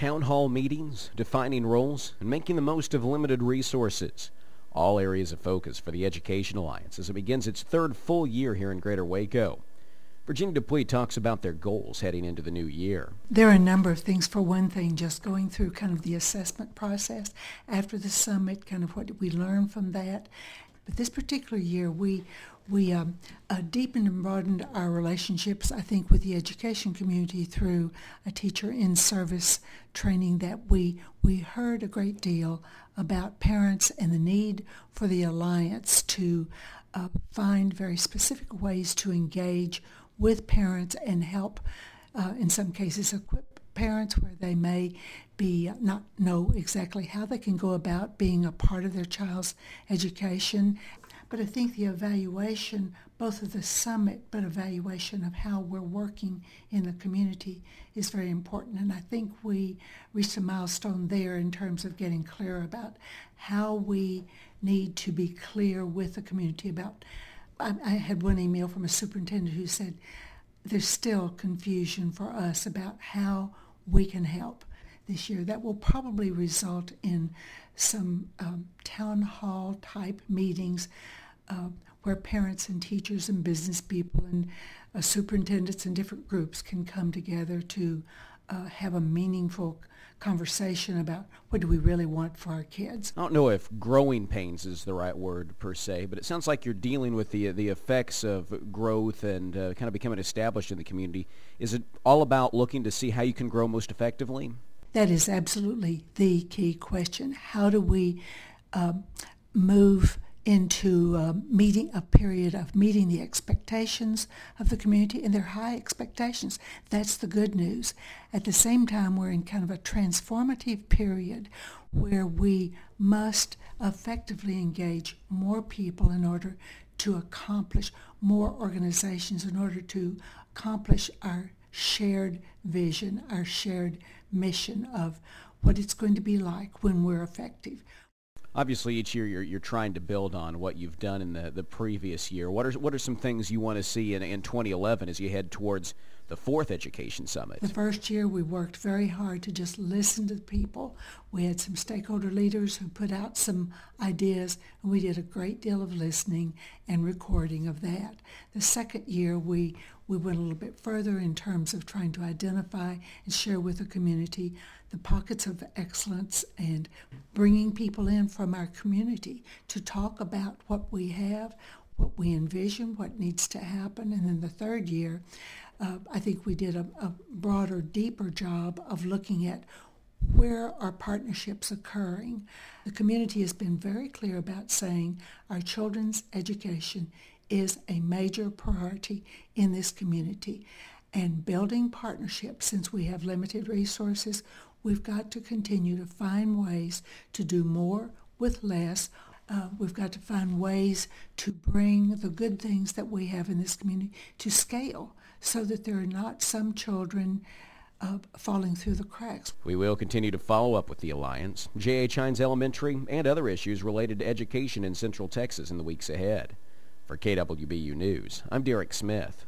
town hall meetings, defining roles, and making the most of limited resources. All areas of focus for the Education Alliance as it begins its third full year here in Greater Waco. Virginia DuPuy talks about their goals heading into the new year. There are a number of things. For one thing, just going through kind of the assessment process after the summit, kind of what did we learn from that. But this particular year, we we um, uh, deepened and broadened our relationships, I think, with the education community through a teacher in service training that we we heard a great deal about parents and the need for the alliance to uh, find very specific ways to engage with parents and help, uh, in some cases, equip parents where they may be not know exactly how they can go about being a part of their child's education. But I think the evaluation, both of the summit, but evaluation of how we're working in the community is very important. And I think we reached a milestone there in terms of getting clear about how we need to be clear with the community about I, I had one email from a superintendent who said there's still confusion for us about how we can help this year. That will probably result in some um, town hall type meetings uh, where parents and teachers and business people and uh, superintendents and different groups can come together to uh, have a meaningful conversation about what do we really want for our kids. I don't know if growing pains is the right word per se, but it sounds like you're dealing with the the effects of growth and uh, kind of becoming established in the community. Is it all about looking to see how you can grow most effectively? That is absolutely the key question. How do we um, move into a meeting a period of meeting the expectations of the community and their high expectations. That's the good news. At the same time, we're in kind of a transformative period where we must effectively engage more people in order to accomplish more organizations in order to accomplish our shared vision, our shared mission of what it's going to be like when we're effective obviously each year you're, you're trying to build on what you've done in the, the previous year. What are, what are some things you want to see in, in 2011 as you head towards the fourth Education Summit? The first year we worked very hard to just listen to people. We had some stakeholder leaders who put out some ideas, and we did a great deal of listening and recording of that. The second year we, we went a little bit further in terms of trying to identify and share with the community the pockets of excellence and bringing people in from our community to talk about what we have, what we envision, what needs to happen. And then the third year, uh, I think we did a, a broader, deeper job of looking at where are partnerships occurring. The community has been very clear about saying our children's education is a major priority in this community. And building partnerships, since we have limited resources, we've got to continue to find ways to do more with less. Uh, we've got to find ways to bring the good things that we have in this community to scale so that there are not some children uh, falling through the cracks. We will continue to follow up with the Alliance, J.H. Hines Elementary, and other issues related to education in Central Texas in the weeks ahead. For KWBU News, I'm Derek Smith.